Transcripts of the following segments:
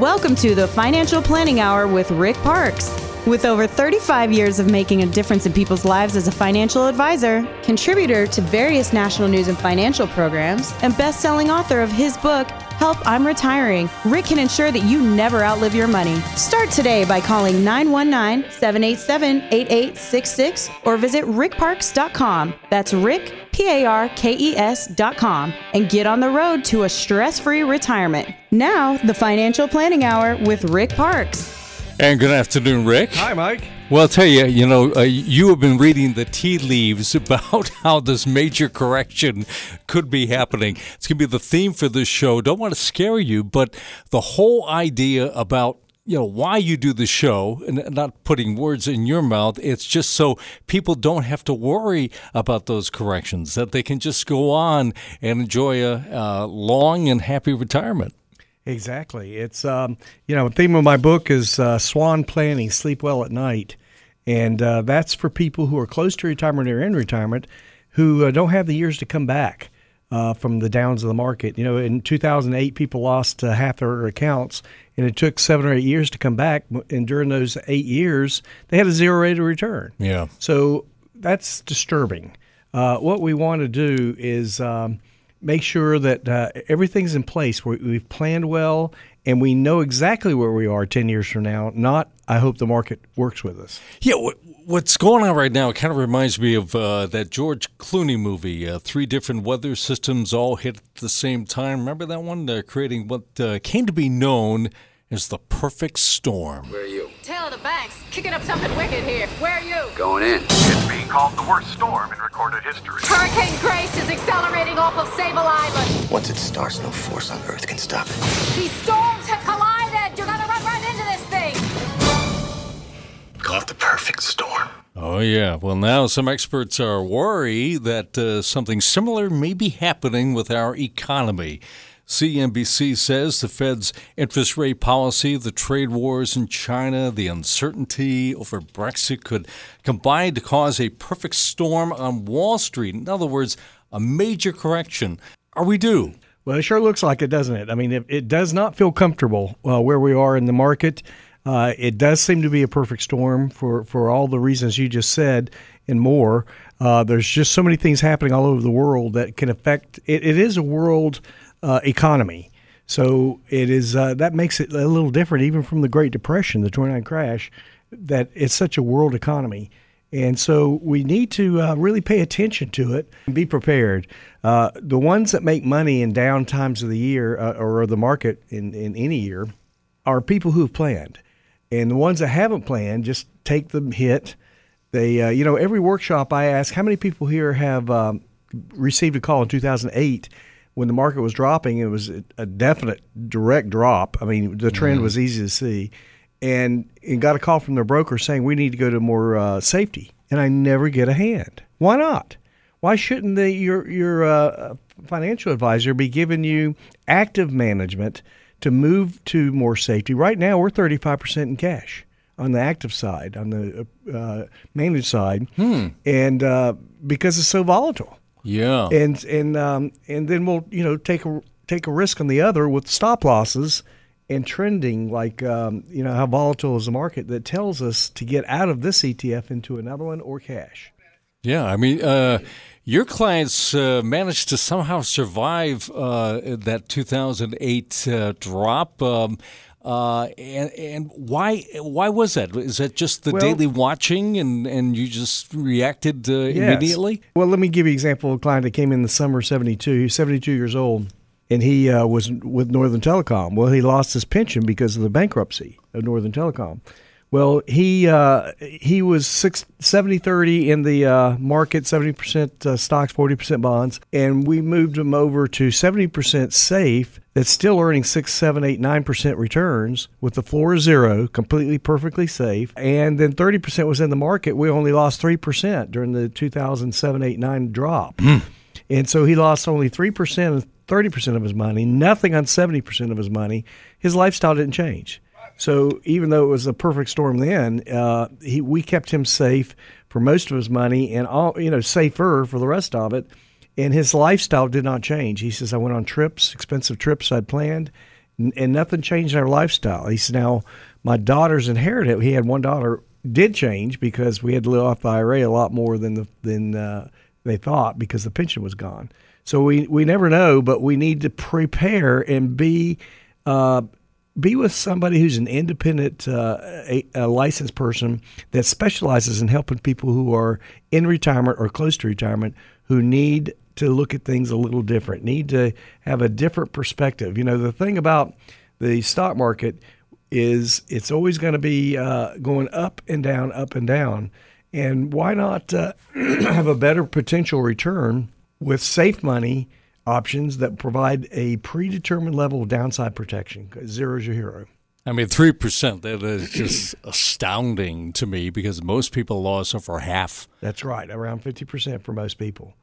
Welcome to the Financial Planning Hour with Rick Parkes. With over 35 years of making a difference in people's lives as a financial advisor, contributor to various national news and financial programs, and best selling author of his book, Help I'm Retiring, Rick can ensure that you never outlive your money. Start today by calling 919 787 8866 or visit rickparkes.com. That's Rick, P A R K E S.com, and get on the road to a stress free retirement. Now, the Financial Planning Hour with Rick Parkes. And good afternoon, Rick. Hi, Mike. Well, I'll tell you, you know, uh, you have been reading the tea leaves about how this major correction could be happening. It's going to be the theme for this show. Don't want to scare you, but the whole idea about you know why you do the show and not putting words in your mouth it's just so people don't have to worry about those corrections that they can just go on and enjoy a, a long and happy retirement Exactly. It's um, you know, the theme of my book is uh, Swan Planning: Sleep Well at Night, and uh, that's for people who are close to retirement or in retirement who uh, don't have the years to come back uh, from the downs of the market. You know, in 2008, people lost uh, half their accounts, and it took seven or eight years to come back. And during those eight years, they had a zero rate of return. Yeah. So that's disturbing. Uh, what we want to do is. Um, make sure that uh, everything's in place. we we've planned well and we know exactly where we are 10 years from now. Not, I hope the market works with us. Yeah, what's going on right now, kind of reminds me of uh, that George Clooney movie, uh, Three Different Weather Systems All Hit at the Same Time. Remember that one? Uh, creating what uh, came to be known as the perfect storm. Where are you? Tail of the Banks, kicking up something wicked here. Where are you? Going in. It's being called the worst storm in recorded history. Hurricane Grace is accelerating off of Sable Island. Once it starts, no force on Earth can stop it. These storms have collided. You're gonna run right into this thing. Call it the perfect storm. Oh, yeah. Well, now some experts are worried that uh, something similar may be happening with our economy. CNBC says the Fed's interest rate policy, the trade wars in China, the uncertainty over Brexit could combine to cause a perfect storm on Wall Street. In other words, a major correction. Are we due? Well, it sure looks like it, doesn't it? I mean, it, it does not feel comfortable uh, where we are in the market. Uh, it does seem to be a perfect storm for, for all the reasons you just said and more. Uh, there's just so many things happening all over the world that can affect it. It is a world uh, economy. So it is uh, that makes it a little different, even from the Great Depression, the 29 crash, that it's such a world economy. And so we need to uh, really pay attention to it and be prepared. Uh, the ones that make money in down times of the year uh, or the market in, in any year are people who've planned. And the ones that haven't planned just take the hit. They, uh, you know, every workshop I ask, how many people here have um, received a call in 2008 when the market was dropping, it was a definite direct drop. I mean, the trend mm-hmm. was easy to see, and and got a call from their broker saying we need to go to more uh, safety, and I never get a hand. Why not? Why shouldn't the, your your uh, financial advisor be giving you active management to move to more safety? Right now, we're thirty five percent in cash on the active side, on the uh, managed side, hmm. and uh, because it's so volatile. Yeah. And and um, and then we'll you know take a take a risk on the other with stop losses and trending like um, you know how volatile is the market that tells us to get out of this ETF into another one or cash. Yeah, I mean, uh, your clients uh, managed to somehow survive uh, that 2008 uh, drop. Um, uh, and and why why was that? Is that just the well, daily watching and, and you just reacted uh, yes. immediately? Well, let me give you an example of a client that came in the summer of 72. He's 72 years old and he uh, was with Northern Telecom. Well, he lost his pension because of the bankruptcy of Northern Telecom. Well, he uh, he was 70 30 in the uh, market, 70% uh, stocks, 40% bonds. And we moved him over to 70% safe that's still earning 6, 7, 8, 9% returns with the floor zero, completely perfectly safe. And then 30% was in the market. We only lost 3% during the 2007, 8, 9 drop. Mm. And so he lost only 3% and 30% of his money, nothing on 70% of his money. His lifestyle didn't change. So even though it was a perfect storm then, uh, he, we kept him safe for most of his money and all you know safer for the rest of it. And his lifestyle did not change. He says, "I went on trips, expensive trips I'd planned." And nothing changed in our lifestyle. He said, now my daughter's inherited. He had one daughter did change because we had to live off the IRA a lot more than the than uh, they thought because the pension was gone. So we we never know, but we need to prepare and be. Uh, be with somebody who's an independent, uh, a, a licensed person that specializes in helping people who are in retirement or close to retirement who need to look at things a little different, need to have a different perspective. You know, the thing about the stock market is it's always going to be uh, going up and down, up and down. And why not uh, have a better potential return with safe money options that provide a predetermined level of downside protection? Zero is your hero. I mean, 3%, that is just astounding to me because most people lost over half. That's right, around 50% for most people.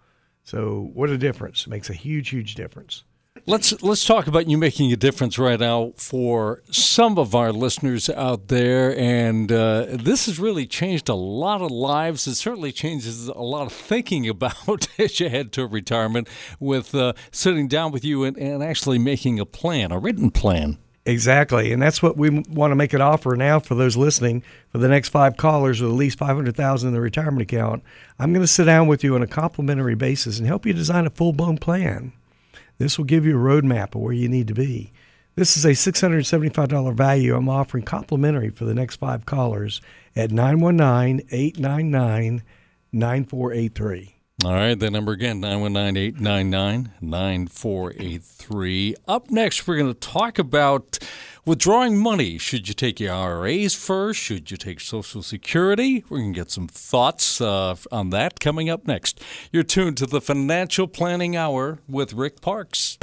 So, what a difference. It makes a huge, huge difference. Let's let's talk about you making a difference right now for some of our listeners out there, and uh, this has really changed a lot of lives. It certainly changes a lot of thinking about as you head to retirement with uh, sitting down with you and, and actually making a plan, a written plan. Exactly, and that's what we want to make an offer now for those listening. For the next five callers with at least five hundred thousand in the retirement account, I'm going to sit down with you on a complimentary basis and help you design a full blown plan. This will give you a roadmap of where you need to be. This is a $675 value I'm offering complimentary for the next five callers at 919 899 9483. All right, the number again, 919 899 9483. Up next, we're going to talk about withdrawing money. Should you take your IRAs first? Should you take Social Security? We're going to get some thoughts uh, on that coming up next. You're tuned to the Financial Planning Hour with Rick Parkes.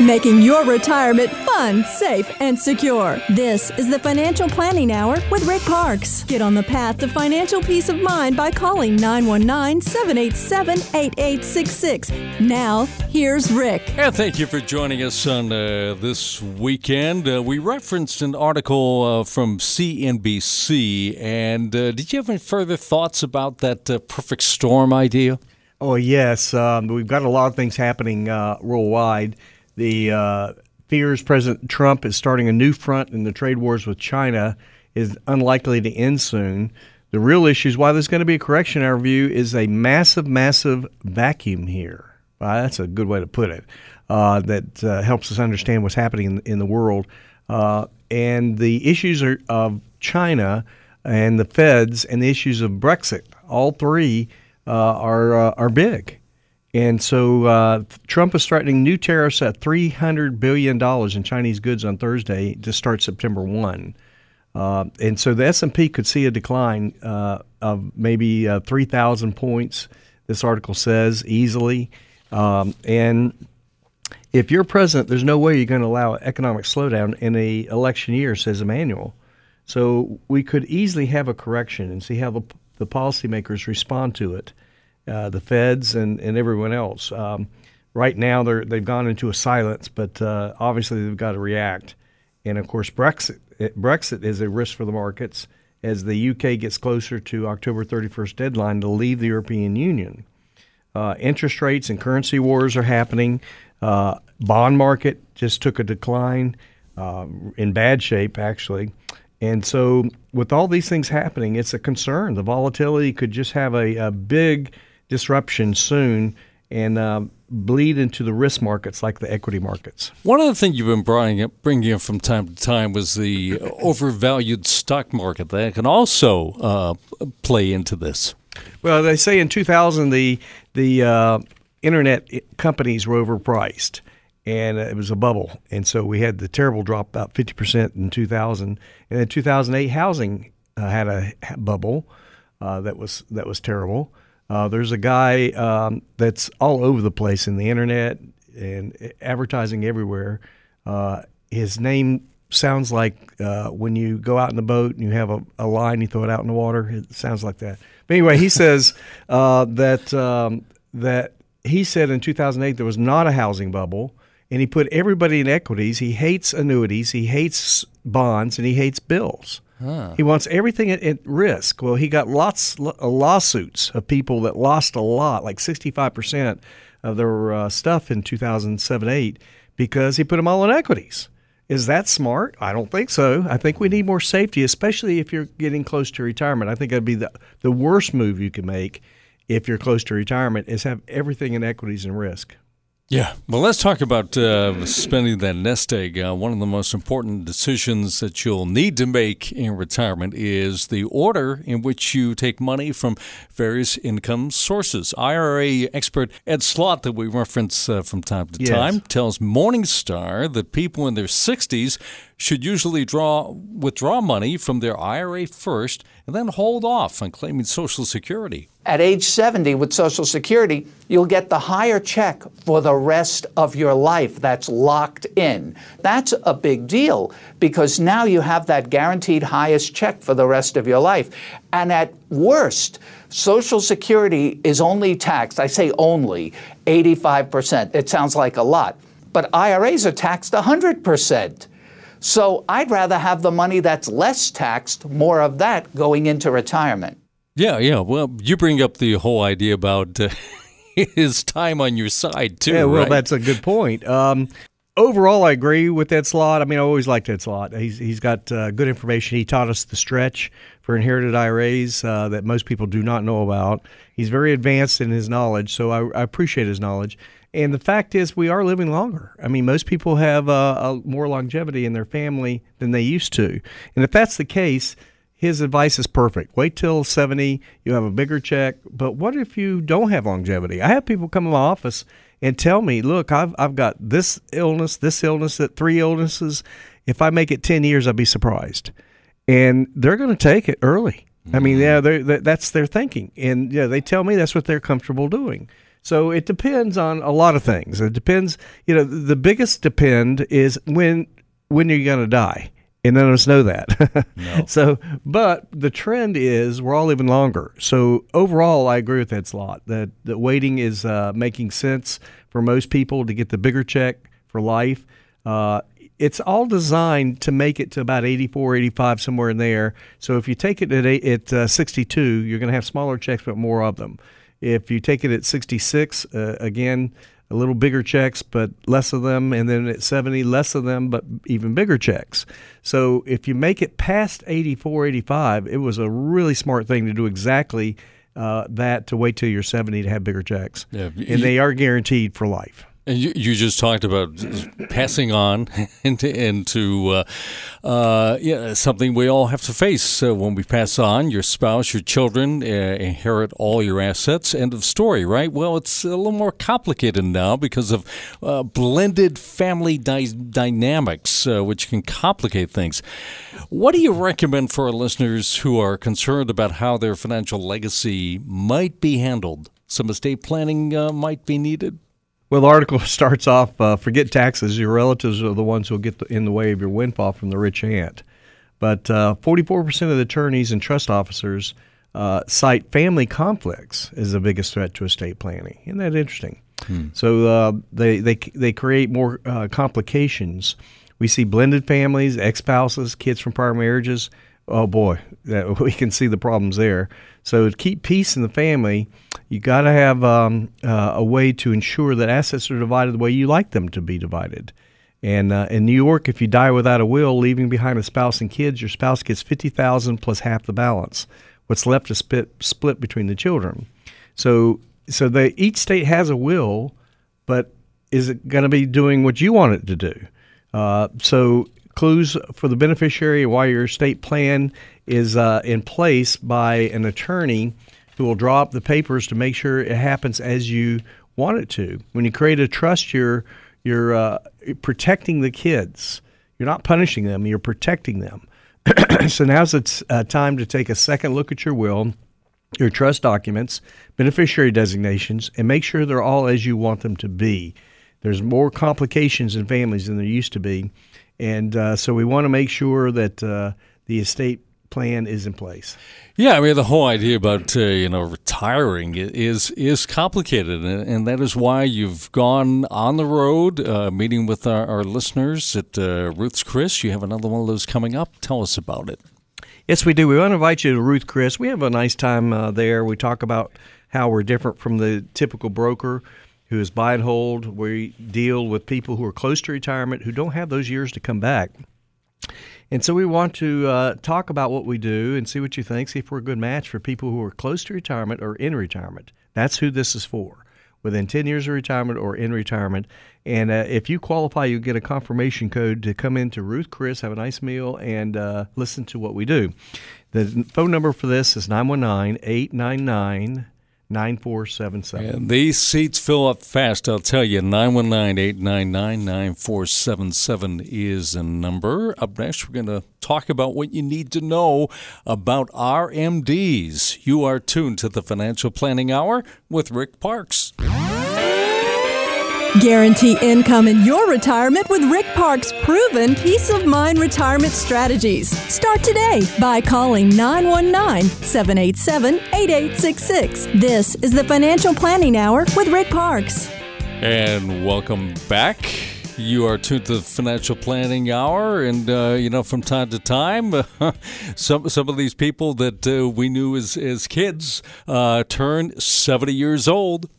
Making your retirement fun, safe, and secure. This is the Financial Planning Hour with Rick Parkes. Get on the path to financial peace of mind by calling 919 787 8866. Now, here's Rick. And thank you for joining us on uh, this weekend. Uh, we referenced an article uh, from CNBC, and uh, did you have any further thoughts about that uh, perfect storm idea? Oh, yes. Um, we've got a lot of things happening uh, worldwide. The uh, fears President Trump is starting a new front in the trade wars with China is unlikely to end soon. The real issue is why there's going to be a correction, in our view, is a massive, massive vacuum here. That's a good way to put it. Uh, that uh, helps us understand what's happening in, in the world. Uh, and the issues are, of China and the Feds and the issues of Brexit, all three uh, are, uh, are big. And so uh, Trump is threatening new tariffs at $300 billion in Chinese goods on Thursday to start September 1. Uh, and so the S&P could see a decline uh, of maybe uh, 3,000 points, this article says, easily. Um, and if you're president, there's no way you're going to allow economic slowdown in a election year, says Emanuel. So we could easily have a correction and see how the, the policymakers respond to it uh, the feds and, and everyone else. Um, right now, they're, they've gone into a silence, but uh, obviously they've got to react. And of course, Brexit, Brexit is a risk for the markets as the UK gets closer to October 31st deadline to leave the European Union. Uh, interest rates and currency wars are happening. Uh, bond market just took a decline, uh, in bad shape actually. And so, with all these things happening, it's a concern. The volatility could just have a, a big disruption soon and uh, bleed into the risk markets like the equity markets. One of the things you've been bringing up, bringing up from time to time was the overvalued stock market. That can also uh, play into this. Well, they say in 2000 the the uh, internet companies were overpriced, and it was a bubble, and so we had the terrible drop about 50 percent in 2000, and in 2008 housing uh, had a bubble uh, that was that was terrible. Uh, there's a guy um, that's all over the place in the internet and advertising everywhere. Uh, his name sounds like uh, when you go out in the boat and you have a, a, line, you throw it out in the water. It sounds like that. But anyway, he says uh, that um, that he said in 2008 there was not a housing bubble, and he put everybody in equities. He hates annuities, he hates bonds, and he hates bills. Huh. He wants everything at, at, risk. Well, he got lots of uh, lawsuits of people that lost a lot, like 65% of their uh, stuff in 2007 8, because he put them all in equities. Is that smart? I don't think so. I think we need more safety, especially if you're getting close to retirement. I think that'd be the, the worst move you can make if you're close to retirement is have everything in equities and risk. Yeah. Well, let's talk about uh, spending that nest egg. Uh, one of the most important decisions that you'll need to make in retirement is the order in which you take money from various income sources. IRA expert Ed Slott, that we reference uh, from time to Yes. time, tells Morningstar that people in their 60s should usually draw withdraw money from their IRA first and then hold off on claiming Social Security. At age 70 with Social Security, you'll get the higher check for the rest of your life that's locked in. That's a big deal because now you have that guaranteed highest check for the rest of your life. And at worst, Social Security is only taxed, I say only, 85%. It sounds like a lot, but IRAs are taxed 100%. So I'd rather have the money that's less taxed, more of that going into retirement. Yeah, yeah. Well, you bring up the whole idea about uh, his time on your side too. Yeah, well, right? that's a good point. Um, overall, I agree with Ed Slott. I mean, I always liked Ed Slott. He's he's got uh, good information. He taught us the stretch for inherited IRAs uh, that most people do not know about. He's very advanced in his knowledge, so I, I appreciate his knowledge. And the fact is, we are living longer. I mean, most people have uh, a more longevity in their family than they used to. And if that's the case, his advice is perfect. Wait till 70, you have a bigger check. But what if you don't have longevity? I have people come in my office and tell me, look, I've, I've got this illness, this illness, that three illnesses. If I make it 10 years, I'd be surprised. And they're going to take it early. I mean, yeah, they're, they that's their thinking. And yeah, they tell me that's what they're comfortable doing. So it depends on a lot of things. It depends, you know, the biggest depend is when when you're going to die. And none of us know that. So, but the trend is we're all living longer. So overall, I agree with Ed Slott that, that waiting is uh, making sense for most people to get the bigger check for life. Uh, it's all designed to make it to about 84, 85, somewhere in there. So if you take it at, eight, at uh, 62, you're going to have smaller checks, but more of them. If you take it at 66, uh, again, a little bigger checks, but less of them. And then at 70, less of them, but even bigger checks. So if you make it past 84, 85, it was a really smart thing to do exactly uh, that to wait till you're 70 to have bigger checks. Yeah, you- and they are guaranteed for life. And you, you just talked about passing on into, into uh, uh, yeah, something we all have to face uh, when we pass on. Your spouse, your children uh, inherit all your assets. End of story, right? Well, it's a little more complicated now because of uh, blended family dy- dynamics, uh, which can complicate things. What do you recommend for our listeners who are concerned about how their financial legacy might be handled? Some estate planning might be needed. Well, the article starts off uh, forget taxes. Your relatives are the ones who'll get the, in the way of your windfall from the rich aunt. But uh, 44% of the attorneys and trust officers uh, cite family conflicts as the biggest threat to estate planning. Isn't that interesting? So uh, they, they, they create more uh, complications. We see blended families, ex spouses, kids from prior marriages. Oh boy, that, we can see the problems there. So to keep peace in the family, you got to have um, uh, a way to ensure that assets are divided the way you like them to be divided. And uh, in New York, if you die without a will, leaving behind a spouse and kids, your spouse gets fifty thousand plus half the balance. What's left is split split between the children. So so they each state has a will, but is it going to be doing what you want it to do? Uh, so clues for the beneficiary why your estate plan is uh, in place by an attorney who will draw up the papers to make sure it happens as you want it to. When you create a trust, you're you're uh, protecting the kids. You're not punishing them. You're protecting them. so now's the uh, time to take a second look at your will, your trust documents, beneficiary designations, and make sure they're all as you want them to be. There's more complications in families than there used to be, and uh, so we want to make sure that uh, the estate plan is in place. Yeah, I mean the whole idea about uh, you know retiring is is complicated, and, that is why you've gone on the road uh, meeting with our, our listeners at uh, Ruth's Chris. You have another one of those coming up. Tell us about it. Yes, we do. We want to invite you to Ruth Chris. We have a nice time uh, there. We talk about how we're different from the typical broker who is buy and hold. We deal with people who are close to retirement who don't have those years to come back. And so we want to uh, talk about what we do and see what you think, see if we're a good match for people who are close to retirement or in retirement. That's who this is for, within 10 years of retirement or in retirement. And uh, if you qualify, you get a confirmation code to come into Ruth Chris, have a nice meal, and uh, listen to what we do. The phone number for this is 919 899 9477. And these seats fill up fast, I'll tell you. 919 899 9477 is a number. Up next, we're going to talk about what you need to know about RMDs. You are tuned to the Financial Planning Hour with Rick Parkes. Guarantee income in your retirement with Rick Park's proven peace of mind retirement strategies. Start today by calling 919 787 8866. This is the Financial Planning Hour with Rick Parkes. And welcome back. You are tuned to the Financial Planning Hour, and uh, you know from time to time, some some of these people that uh, we knew as as kids uh, turn seventy years old.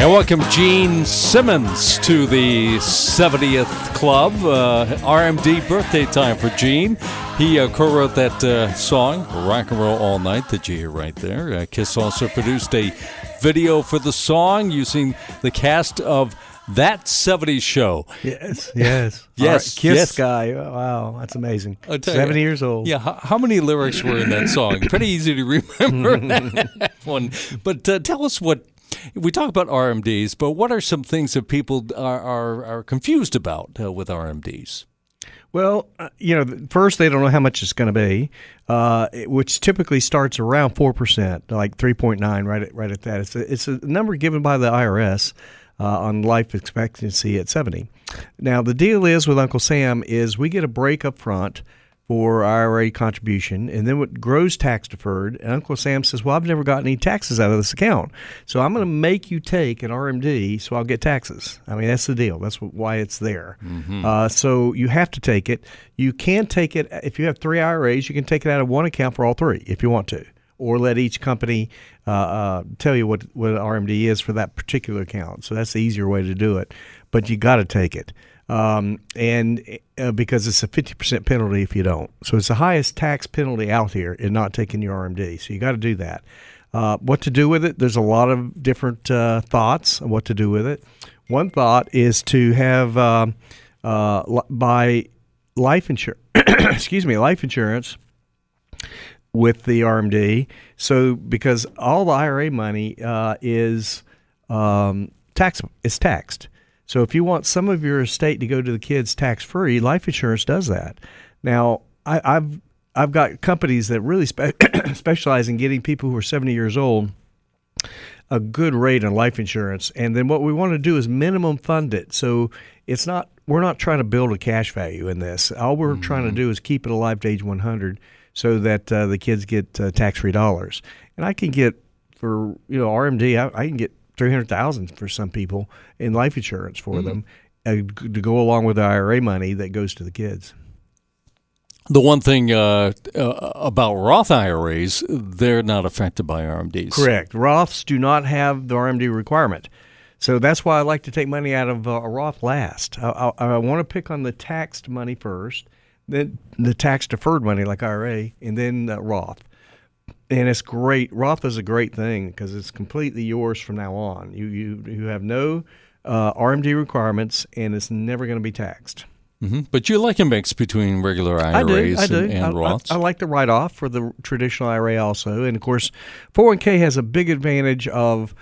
And welcome Gene Simmons to the 70th Club. Uh, RMD birthday time for Gene. He uh, co wrote that uh, song, Rock and Roll All Night, that you hear right there. Uh, Kiss also produced a video for the song using the cast of that 70s show. Yes, yes. Yes, right, Kiss yes. guy. Wow, that's amazing. I'll tell you. 70 years old. Yeah, how, how many lyrics were in that song? Pretty easy to remember that one. But uh, tell us what we talk about RMDs, but what are some things that people are are, are confused about uh, with RMDs? Well, uh, you know, first they don't know how much it's going to be, uh, which typically starts around four percent, like three point nine, right at right at that. It's a, it's a number given by the IRS uh, on life expectancy at seventy. Now the deal is with Uncle Sam is we get a break up front for IRA contribution, and then what grows tax deferred. And Uncle Sam says, "Well, I've never got any taxes out of this account, so I'm going to make you take an RMD, so I'll get taxes." I mean, that's the deal. That's wh- why it's there. Uh, so you have to take it. You can take it if you have three IRAs. You can take it out of one account for all three if you want to, or let each company uh, uh, tell you what what RMD is for that particular account. So that's the easier way to do it. But you got to take it um, and uh, because it's a 50% penalty if you don't. So it's the highest tax penalty out here in not taking your RMD. So you got to do that. Uh, what to do with it? There's a lot of different uh, thoughts on what to do with it. One thought is to have um uh, li- buy life insurance. excuse me, life insurance with the RMD. So because all the IRA money uh, is um, tax, it's taxed. So if you want some of your estate to go to the kids tax free, life insurance does that. Now I, I've I've got companies that really spe- specialize in getting people who are 70 years old a good rate on life insurance. And then what we want to do is minimum fund it. So it's not we're not trying to build a cash value in this. All we're trying to do is keep it alive to age 100 so that uh, the kids get uh, tax-free dollars. And I can get for you know RMD I, I can get 300,000 for some people in life insurance for them uh, to go along with the IRA money that goes to the kids. The one thing uh, uh, about Roth IRAs, they're not affected by RMDs. Correct. Roths do not have the RMD requirement. So that's why I like to take money out of uh, a Roth last. I, I, I want to pick on the taxed money first, then the tax deferred money like IRA, and then uh, Roth. And it's great. Roth is a great thing because it's completely yours from now on. You you you have no uh, RMD requirements, and it's never going to be taxed. hmm But you like a mix between regular IRAs I do. I do. and, and I, Roths. I, I like the write off for the traditional IRA also, and of course, 401k has a big advantage of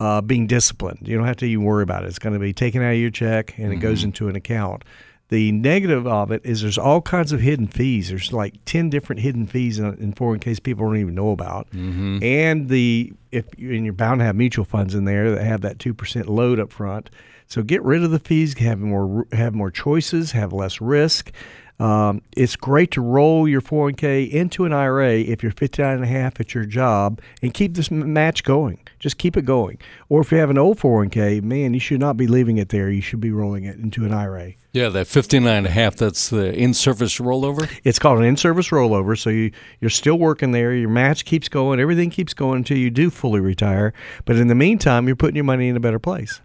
uh, being disciplined. You don't have to even worry about it. It's going to be taken out of your check and it goes into an account. The negative of it is there's all kinds of hidden fees. There's like ten different hidden fees in, in 401ks people don't even know about, mm-hmm. and the if and you're bound to have mutual funds in there that have that two percent load up front. So get rid of the fees, have more have more choices, have less risk. Um, it's great to roll your 401k into an IRA if you're 59 and a half at your job and keep this match going. Just keep it going. Or if you have an old 401k, man, you should not be leaving it there. You should be rolling it into an IRA. Yeah, that 59 and a half, that's the in-service rollover? It's called an in-service rollover. So you, you're still working there. Your match keeps going. Everything keeps going until you do fully retire. But in the meantime, you're putting your money in a better place.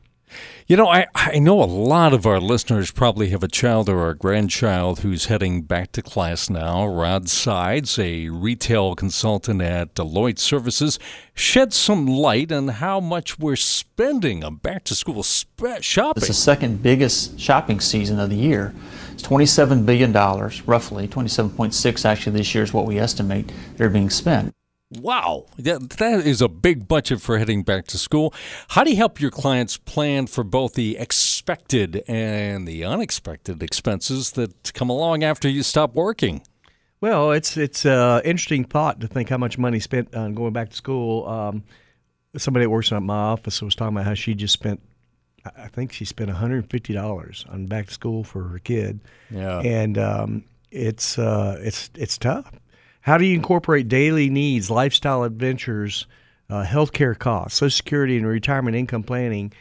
You know, I, I know a lot of our listeners probably have a child or a grandchild who's heading back to class now. Rod Sides, a retail consultant at Deloitte Services, shed some light on how much we're spending on back to school shopping. It's the second biggest shopping season of the year. It's $27 billion, roughly. 27.6 actually this year is what we estimate they're being spent. Wow, that, that is a big budget for heading back to school. How do you help your clients plan for both the expected and the unexpected expenses that come along after you stop working? Well, it's it's an uh, interesting thought to think how much money spent on going back to school. Um, somebody that works in my office was talking about how she just spent, I think she spent one hundred and fifty dollars on back to school for her kid. Yeah, and um, it's uh, it's it's tough. How do you incorporate daily needs, lifestyle adventures, uh, healthcare costs, Social Security, and retirement income planning?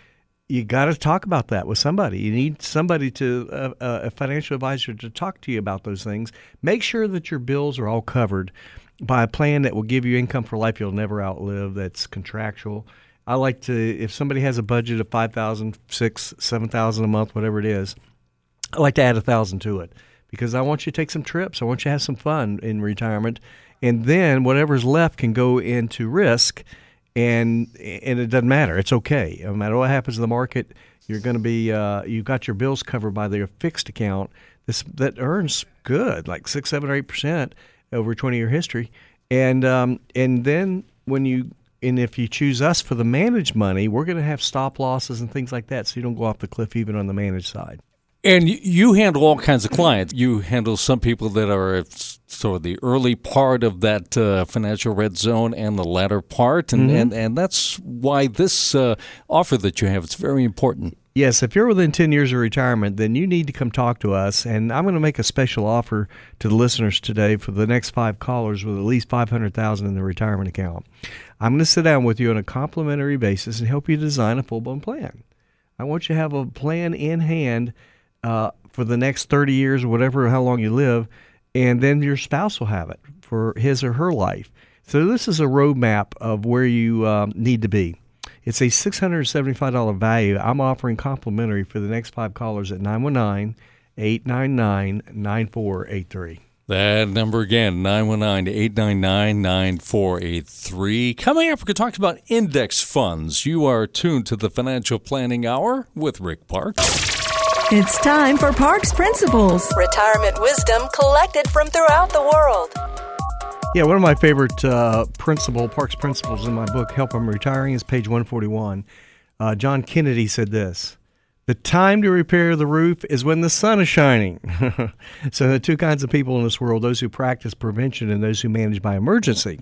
You got to talk about that with somebody. You need somebody to uh, uh, a financial advisor to talk to you about those things. Make sure that your bills are all covered by a plan that will give you income for life you'll never outlive. That's contractual. I like to if somebody has a budget of five thousand, six, seven thousand a month, whatever it is. I like to add a thousand to it because I want you to take some trips. I want you to have some fun in retirement, and then whatever's left can go into risk, and and it doesn't matter. It's okay. No matter what happens in the market, you're going to be uh, you've got your bills covered by their fixed account. This that earns good, like six, seven, or eight percent over twenty year history, and um, and then when you and if you choose us for the managed money, we're going to have stop losses and things like that, so you don't go off the cliff even on the managed side. And you handle all kinds of clients. You handle some people that are sort of the early part of that uh, financial red zone and the latter part, and, mm-hmm. and, and that's why this uh, offer that you have is very important. Yes, if you're within 10 years of retirement, then you need to come talk to us. And I'm going to make a special offer to the listeners today for the next five callers with at least 500000 in the retirement account. I'm going to sit down with you on a complimentary basis and help you design a full blown plan. I want you to have a plan in hand uh, for the next 30 years or whatever, how long you live, and then your spouse will have it for his or her life. So this is a roadmap of where you um, need to be. It's a $675 value. I'm offering complimentary for the next five callers at 919 899 9483. That number again, 919 899 9483. Coming up, we're going to talk about index funds. You are tuned to the Financial Planning Hour with Rick Parkes. It's time for Parkes Principles, retirement wisdom collected from throughout the world. Yeah, one of my favorite uh, principle Parkes principles in my book, Help I'm Retiring, is page 141. Uh, John Kennedy said this. The time to repair the roof is when the sun is shining. so, there are two kinds of people in this world those who practice prevention and those who manage by emergency.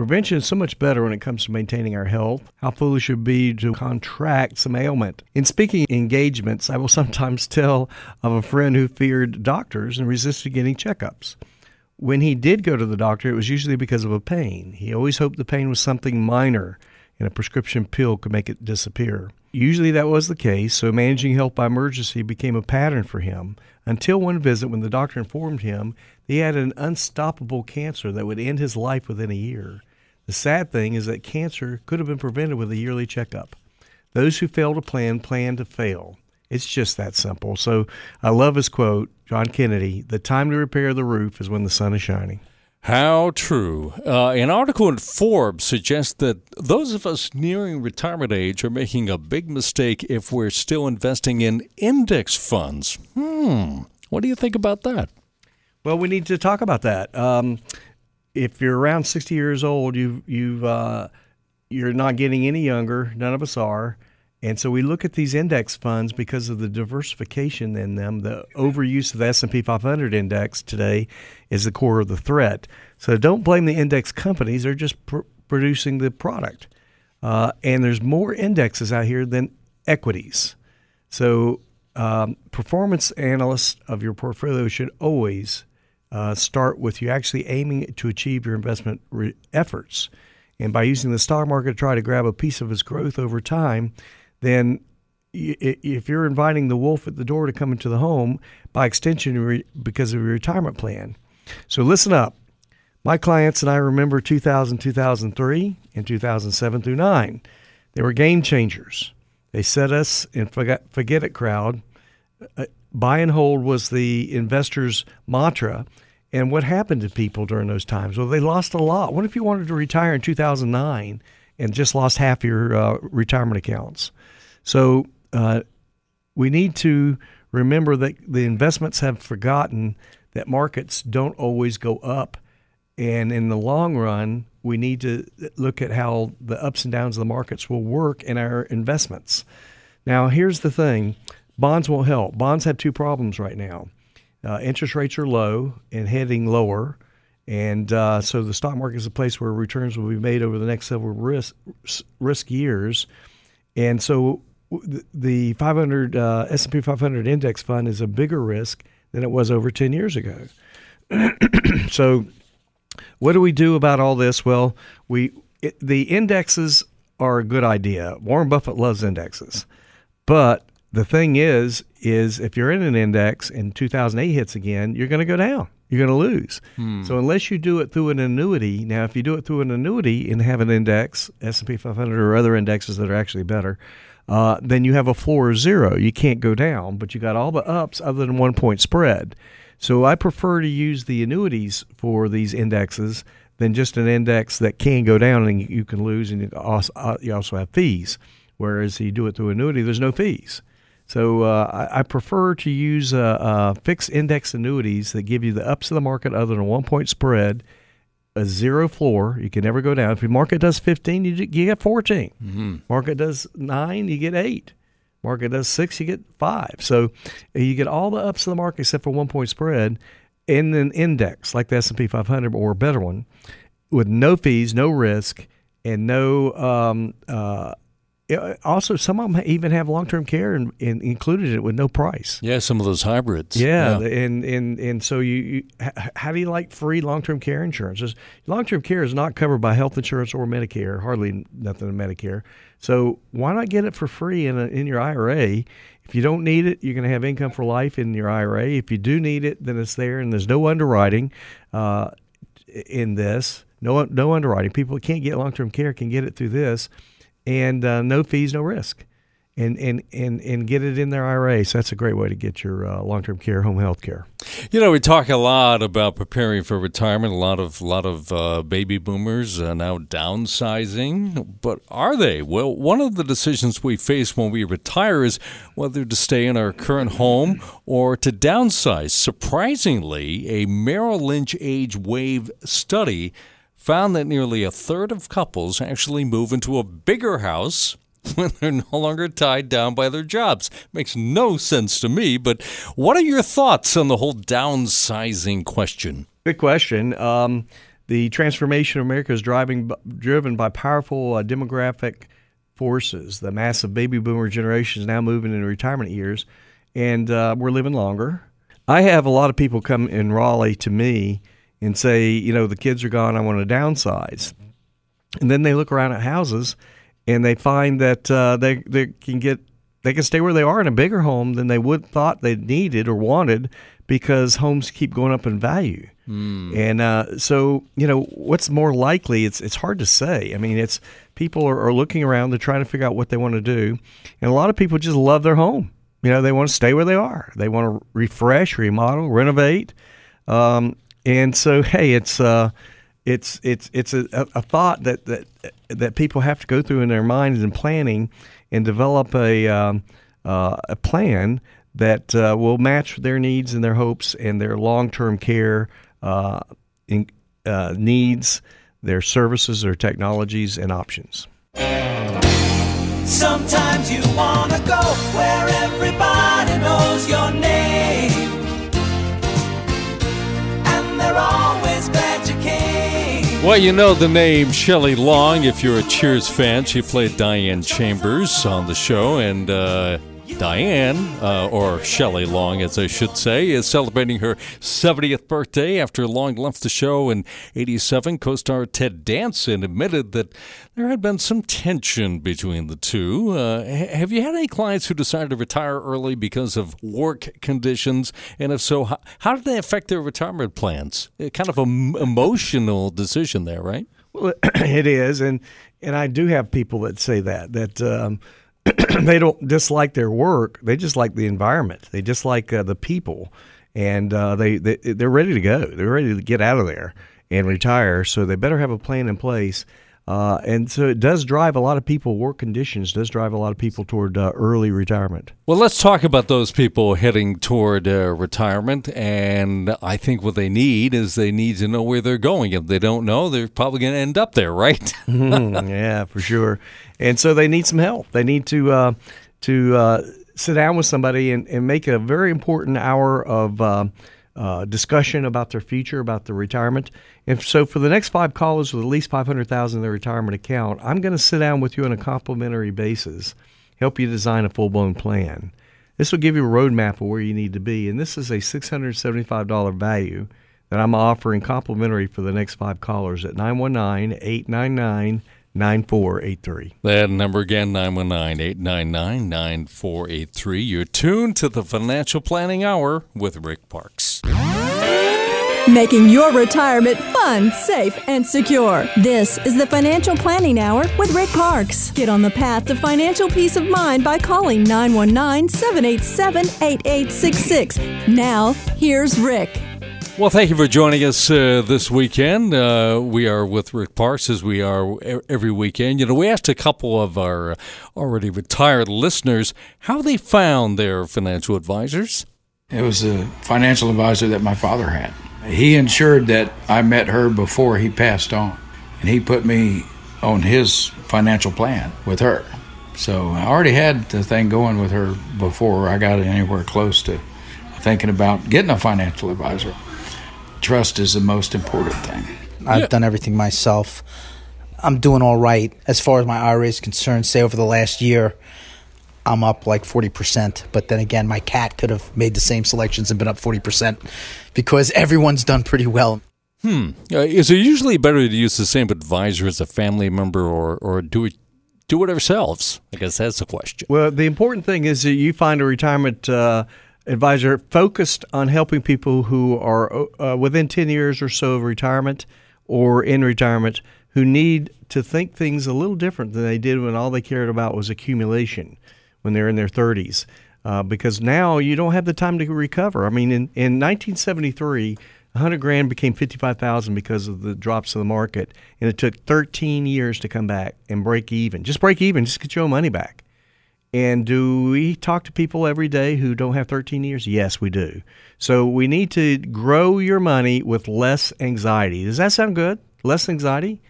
Prevention is so much better when it comes to maintaining our health. How foolish it would be to contract some ailment. In speaking engagements, I will sometimes tell of a friend who feared doctors and resisted getting checkups. When he did go to the doctor, it was usually because of a pain. He always hoped the pain was something minor and a prescription pill could make it disappear. Usually that was the case, so managing health by emergency became a pattern for him until one visit when the doctor informed him he had an unstoppable cancer that would end his life within a year. The sad thing is that cancer could have been prevented with a yearly checkup. Those who fail to plan plan to fail. It's just that simple. So I love his quote, John Kennedy the time to repair the roof is when the sun is shining. How true. Uh, an article in Forbes suggests that those of us nearing retirement age are making a big mistake if we're still investing in index funds. Hmm. What do you think about that? Well, we need to talk about that. Um, if you're around 60 years old, you you've uh, you're not getting any younger. None of us are. And so we look at these index funds because of the diversification in them. The overuse of the S&P 500 index today is the core of the threat. So don't blame the index companies; they're just pr- producing the product. Uh, and there's more indexes out here than equities. So um, performance analysts of your portfolio should always uh, start with you actually aiming to achieve your investment re- efforts. And by using the stock market to try to grab a piece of its growth over time, then if you're inviting the wolf at the door to come into the home, by extension, because of your retirement plan. So listen up. My clients and I remember 2000, 2003, and 2007 through 9. They were game changers. They set us in forget, forget it crowd. Uh, buy and hold was the investor's mantra. And what happened to people during those times? Well, they lost a lot. What if you wanted to retire in 2009 and just lost half your uh, retirement accounts? So uh, we need to remember that the investments have forgotten that markets don't always go up. And in the long run, we need to look at how the ups and downs of the markets will work in our investments. Now, here's the thing bonds won't help. Bonds have two problems right now uh, interest rates are low and heading lower. And uh, so the stock market is a place where returns will be made over the next several risk, risk years. And so the 500 uh, S&P 500 index fund is a bigger risk than it was over 10 years ago. so what do we do about all this? Well, we it, the indexes are a good idea. Warren Buffett loves indexes. But the thing is is if you're in an index and 2008 hits again, you're going to go down. You're going to lose. Hmm. So unless you do it through an annuity, now if you do it through an annuity and have an index, S&P 500 or other indexes that are actually better, uh, then you have a floor of zero. You can't go down, but you got all the ups other than one point spread. So I prefer to use the annuities for these indexes than just an index that can go down and you can lose, and you also, uh, you also have fees. Whereas you do it through annuity, there's no fees. So uh, I, I, prefer to use uh, uh, fixed index annuities that give you the ups of the market other than a one point spread, a zero floor. You can never go down. If your market does 15, you, you get 14. Mm-hmm. Market does nine, you get eight. Market does six, you get five. So you get all the ups of the market except for one point spread in an index like the S&P 500 or a better one with no fees, no risk, and no um, uh, also some of them even have long-term care and, and, included it with no price. Yeah, some of those hybrids. Yeah, yeah. and and and so you, you, how do you like free long-term care insurance? Long-term care is not covered by health insurance or Medicare, hardly nothing in Medicare. So why not get it for free in a, in your IRA? If you don't need it, you're going to have income for life in your IRA. If you do need it, then it's there, and there's no underwriting uh, in this. No no underwriting. People who can't get long-term care can get it through this and uh, no fees, no risk, and, and and and get it in their IRA. So that's a great way to get your uh, long term care, home health care. You know, we talk a lot about preparing for retirement. A lot of lot of uh, baby boomers are now downsizing, but are they? Well, one of the decisions we face when we retire is whether to stay in our current home or to downsize. Surprisingly, a Merrill Lynch Age Wave study found that nearly a third of couples actually move into a bigger house when they're no longer tied down by their jobs. Makes no sense to me, but what are your thoughts on the whole downsizing question? Good question. Um, the transformation of America is driving, driven by powerful uh, demographic forces. The massive baby boomer generation is now moving into retirement years, and uh, we're living longer. I have a lot of people come in Raleigh to me and say, you know, the kids are gone, I want to downsize. And then they look around at houses and they find that uh, they they can get they can stay where they are in a bigger home than they would thought they needed or wanted because homes keep going up in value. Mm. And uh, so, you know, what's more likely? It's it's hard to say. I mean, it's people are, are looking around, they're trying to figure out what they want to do, and a lot of people just love their home. You know, they want to stay where they are. They want to refresh, remodel, renovate. Um, and so, hey, it's uh, it's it's it's a, a thought that, that that people have to go through in their minds and planning and develop a um, uh, a plan that uh, will match their needs and their hopes and their long term care uh, in, uh, needs, their services, their technologies, and options. Sometimes you want to go where everybody knows your name. Well, you know the name Shelley Long if you're a Cheers fan. She played Diane Chambers on the show, and uh, Diane, uh, or Shelley Long, as I should say, is celebrating her 70th birthday after Long left the show in 87. Co star Ted Danson admitted that there had been some tension between the two. Uh, have you had any clients who decided to retire early because of work conditions? And if so, how, how did they affect their retirement plans? Kind of an emotional decision there, right? Well, it is. And, and I do have people that say that, that, um, they don't dislike their work. They just like the environment. They just like uh, the people, and uh, they, they they're ready to go. They're ready to get out of there and retire. So they better have a plan in place. Uh, and so it does drive a lot of people. Work conditions does drive a lot of people toward uh, early retirement. Well, let's talk about those people heading toward uh, retirement. And I think what they need is they need to know where they're going. If they don't know, they're probably going to end up there, right? yeah, for sure. And so they need some help. They need to uh, to uh, sit down with somebody and, and make a very important hour of uh, discussion about their future, about their retirement. And so, for the next five callers with at least five hundred thousand in their retirement account, I'm going to sit down with you on a complimentary basis, help you design a full blown plan. This will give you a roadmap of where you need to be, and this is a six hundred seventy five dollar value that I'm offering complimentary for the next five callers at 919 899 9483. That number again, 919 899 9483. You're tuned to the Financial Planning Hour with Rick Parkes. Making your retirement fun, safe, and secure. This is the Financial Planning Hour with Rick Parkes. Get on the path to financial peace of mind by calling 919 787 8866. Now, here's Rick. Well, thank you for joining us uh, this weekend. Uh, we are with Rick Parkes as we are every weekend. You know, we asked a couple of our already retired listeners how they found their financial advisors. It was a financial advisor that my father had. He ensured that I met her before he passed on, and he put me on his financial plan with her. So I already had the thing going with her before I got anywhere close to thinking about getting a financial advisor trust is the most important thing. I've yeah. done everything myself. I'm doing all right as far as my IRA is concerned. Say over the last year, I'm up like 40%. But then again, my cat could have made the same selections and been up 40% because everyone's done pretty well. Hmm. Uh, is it usually better to use the same advisor as a family member or, or do it? Do it ourselves. I guess that's the question. Well, the important thing is that you find a retirement uh, advisor focused on helping people who are uh, within 10 years or so of retirement or in retirement who need to think things a little different than they did when all they cared about was accumulation when they're in their 30s. Uh, because now you don't have the time to recover. I mean, in, in 1973, 100 grand became 55,000 because of the drops of the market, and it took 13 years to come back and break even. Just break even, just get your own money back. And do we talk to people every day who don't have 13 years? Yes, we do. So we need to grow your money with less anxiety. Does that sound good? Less anxiety?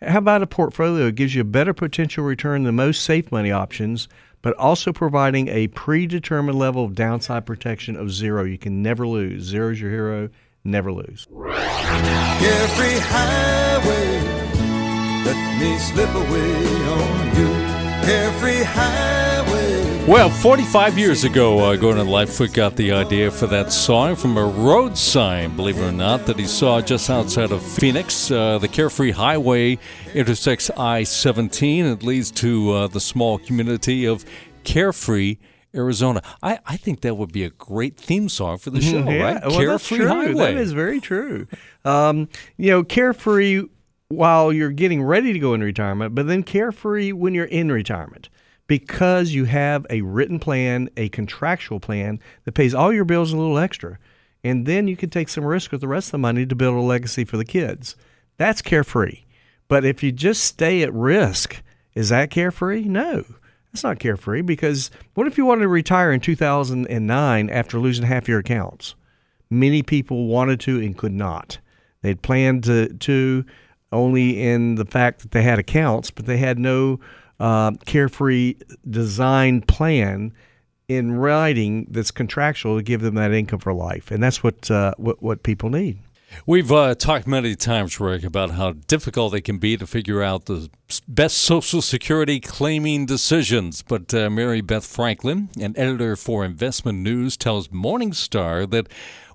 How about a portfolio that gives you a better potential return than most safe money options, but also providing a predetermined level of downside protection of zero? You can never lose. Zero is your hero. Never lose. Every highway, let me slip away on you. Every highway. Well, 45 years ago, uh, Gordon Lightfoot got the idea for that song from a road sign, believe it or not, that he saw just outside of Phoenix. Uh, the Carefree Highway intersects I 17. It leads to uh, the small community of Carefree. Arizona. I, I think that would be a great theme song for the show, yeah, right? Well, Carefree Highway. That is very true. Um, you know, Carefree while you're getting ready to go in retirement, but then carefree when you're in retirement because you have a written plan, a contractual plan that pays all your bills a little extra. And then you can take some risk with the rest of the money to build a legacy for the kids. That's carefree. But if you just stay at risk, is that carefree? No, that's not carefree because what if you wanted to retire in 2009 after losing half your accounts? Many people wanted to and could not. They'd planned to, to only in the fact that they had accounts, but they had no uh, carefree design plan in writing that's contractual to give them that income for life, and that's what uh, what, what people need. We've uh, talked many times, Rick, about how difficult it can be to figure out the best Social Security claiming decisions. But uh, Mary Beth Franklin, an editor for Investment News, tells Morningstar that,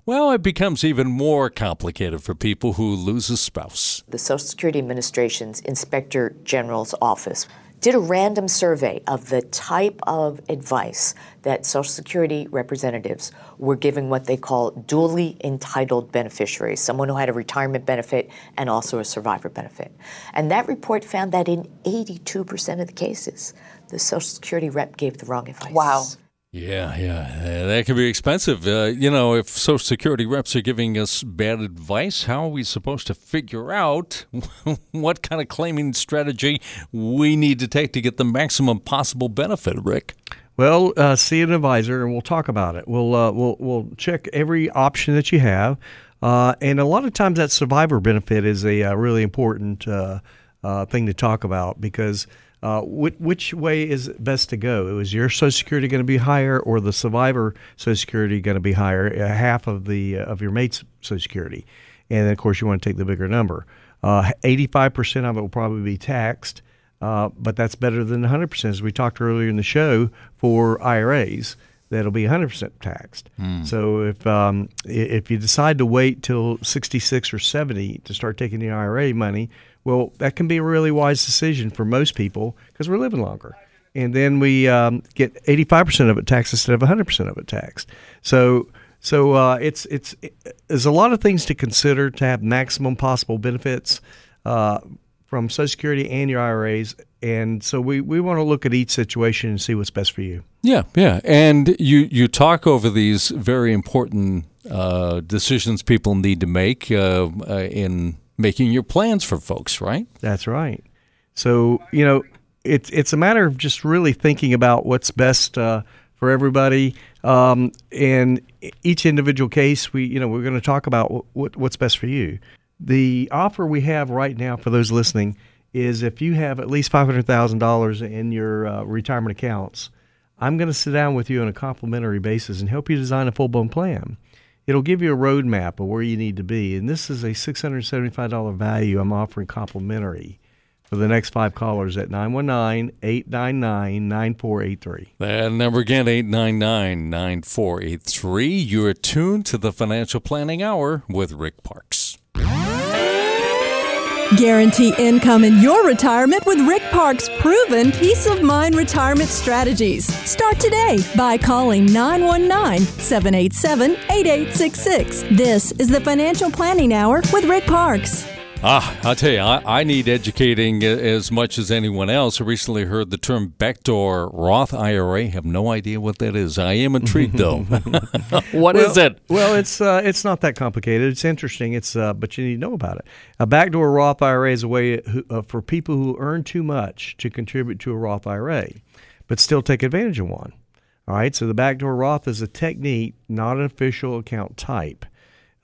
well, it becomes even more complicated for people who lose a spouse. The Social Security Administration's Inspector General's office did a random survey of the type of advice that Social Security representatives were giving what they call dually entitled beneficiaries, someone who had a retirement benefit and also a survivor benefit. And that report found that in 82% of the cases, the Social Security rep gave the wrong advice. Wow. Yeah, yeah, uh, that can be expensive. Uh, you know, if Social Security reps are giving us bad advice, how are we supposed to figure out what kind of claiming strategy we need to take to get the maximum possible benefit, Rick? Well, uh, see an advisor, and we'll talk about it. We'll uh, we'll we'll check every option that you have, uh, and a lot of times that survivor benefit is a uh, really important thing to talk about because uh, which, which, way is best to go? Is your Social Security going to be higher, or the survivor Social Security going to be higher? Uh, half of the uh, of your mate's Social Security, and then of course you want to take the bigger number. Uh, eighty-five percent of it will probably be taxed, uh, but that's better than one hundred percent, as we talked earlier in the show for IRAs. That'll be 100% taxed. Mm. So if um, if you decide to wait till 66 or 70 to start taking the IRA money, well, that can be a really wise decision for most people because we're living longer. And then we um, get 85% of it taxed instead of 100% of it taxed. So, so uh, it's it's it, there's a lot of things to consider to have maximum possible benefits uh, from Social Security and your IRAs. And so we, we want to look at each situation and see what's best for you. Yeah, yeah. And you, you talk over these very important uh, decisions people need to make uh, uh, in making your plans for folks, right? That's right. So, you know, it's it's a matter of just really thinking about what's best uh, for everybody. Um, and each individual case, we you know we're going to talk about what, what's best for you. The offer we have right now for those listening is if you have at least five hundred thousand dollars in your uh, retirement accounts, I'm going to sit down with you on a complimentary basis and help you design a full blown plan it'll give you a roadmap of where you need to be. And this is a $675 value I'm offering complimentary for the next five callers at 919-899-9483. That number again, 899-9483. You're tuned to the Financial Planning Hour with Rick Parkes. Guarantee income in your retirement with Rick Parkes' proven peace of mind retirement strategies. Start today by calling 919 787 8866. This is the Financial Planning Hour with Rick Parkes. Ah, I'll tell you, I, I, need educating as much as anyone else. I recently heard the term backdoor Roth IRA. Have no idea what that is. I am intrigued though. What well, is it? Well, it's uh, it's not that complicated. It's interesting. It's uh, but you need to know about it. A backdoor Roth IRA is a way uh, for people who earn too much to contribute to a Roth IRA, but still take advantage of one. All right. So the backdoor Roth is a technique, not an official account type.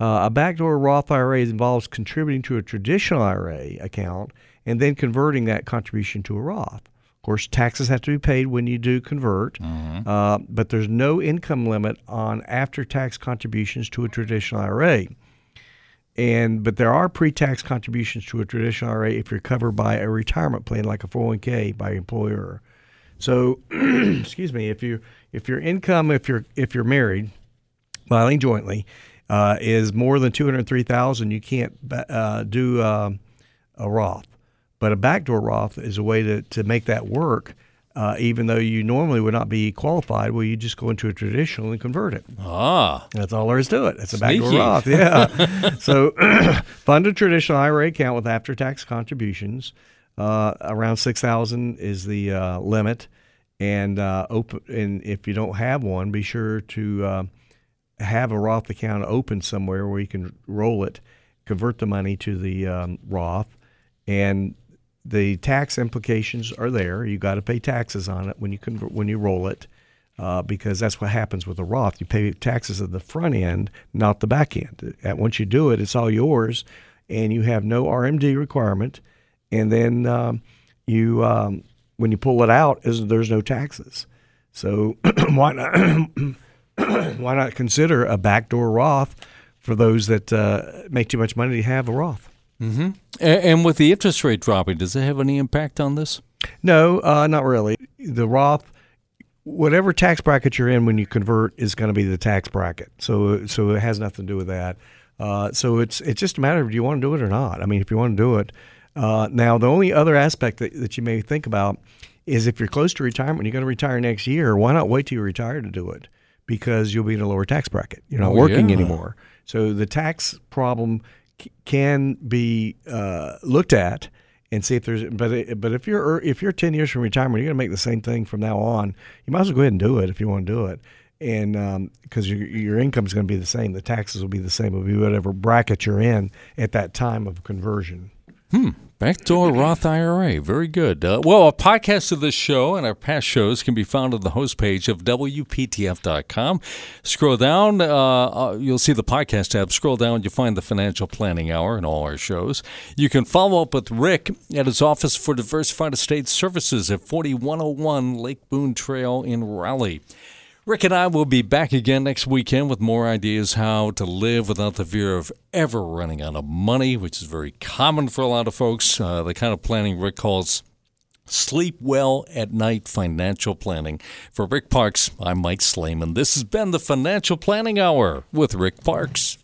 Uh, a backdoor Roth IRA involves contributing to a traditional IRA account and then converting that contribution to a Roth. Of course, taxes have to be paid when you do convert, mm-hmm. uh, but there's no income limit on after-tax contributions to a traditional IRA. And but there are pre-tax contributions to a traditional IRA if you're covered by a retirement plan like a 401k by employer. So, excuse me, if you if your income if you're if you're married, filing jointly, uh, is more than 203,000, you can't uh, do uh, a Roth. But a backdoor Roth is a way to, to make that work. Uh, even though you normally would not be qualified, well, you just go into a traditional and convert it. Ah, that's all there is to it. It's a backdoor Roth, yeah. so, fund a traditional IRA account with after-tax contributions. Uh, around six thousand is the uh, limit, and open. And if you don't have one, be sure to have a Roth account open somewhere where you can roll it, convert the money to the um, Roth, and the tax implications are there. You got to pay taxes on it when you convert, when you roll it, uh, because that's what happens with a Roth. You pay taxes at the front end, not the back end. Once you do it, it's all yours, and you have no RMD requirement. And then um, you, um, when you pull it out, there's no taxes. So why not? why not consider a backdoor Roth for those that uh, make too much money to have a Roth. Mm-hmm. And with the interest rate dropping, does it have any impact on this? No, uh, not really. The Roth, whatever tax bracket you're in when you convert, is going to be the tax bracket. So, so it has nothing to do with that. Uh, so it's it's just a matter of do you want to do it or not. I mean, if you want to do it, uh, now the only other aspect that, that you may think about is if you're close to retirement, you're going to retire next year. Why not wait till you retire to do it? Because you'll be in a lower tax bracket. You're not Oh, working yeah. anymore. So the tax problem c- can be uh, looked at and see if there's. But it- but if you're if you're ten years from retirement, you're going to make the same thing from now on. You might as well go ahead and do it if you want to do it. And because your your income is going to be the same, the taxes will be the same. It'll be whatever bracket you're in at that time of conversion. Hmm. Backdoor Roth IRA. Very good. Uh, well, a podcast of this show and our past shows can be found on the host page of WPTF.com. Scroll down, uh, uh, you'll see the podcast tab. Scroll down, you'll find the Financial Planning Hour and all our shows. You can follow up with Rick at his Office for Diversified Estate Services at 4101 Lake Boone Trail in Raleigh. Rick and I will be back again next weekend with more ideas how to live without the fear of ever running out of money, which is very common for a lot of folks. Uh, the kind of planning Rick calls sleep well at night financial planning. For Rick Parkes, I'm Mike Slayman. This has been the Financial Planning Hour with Rick Parkes.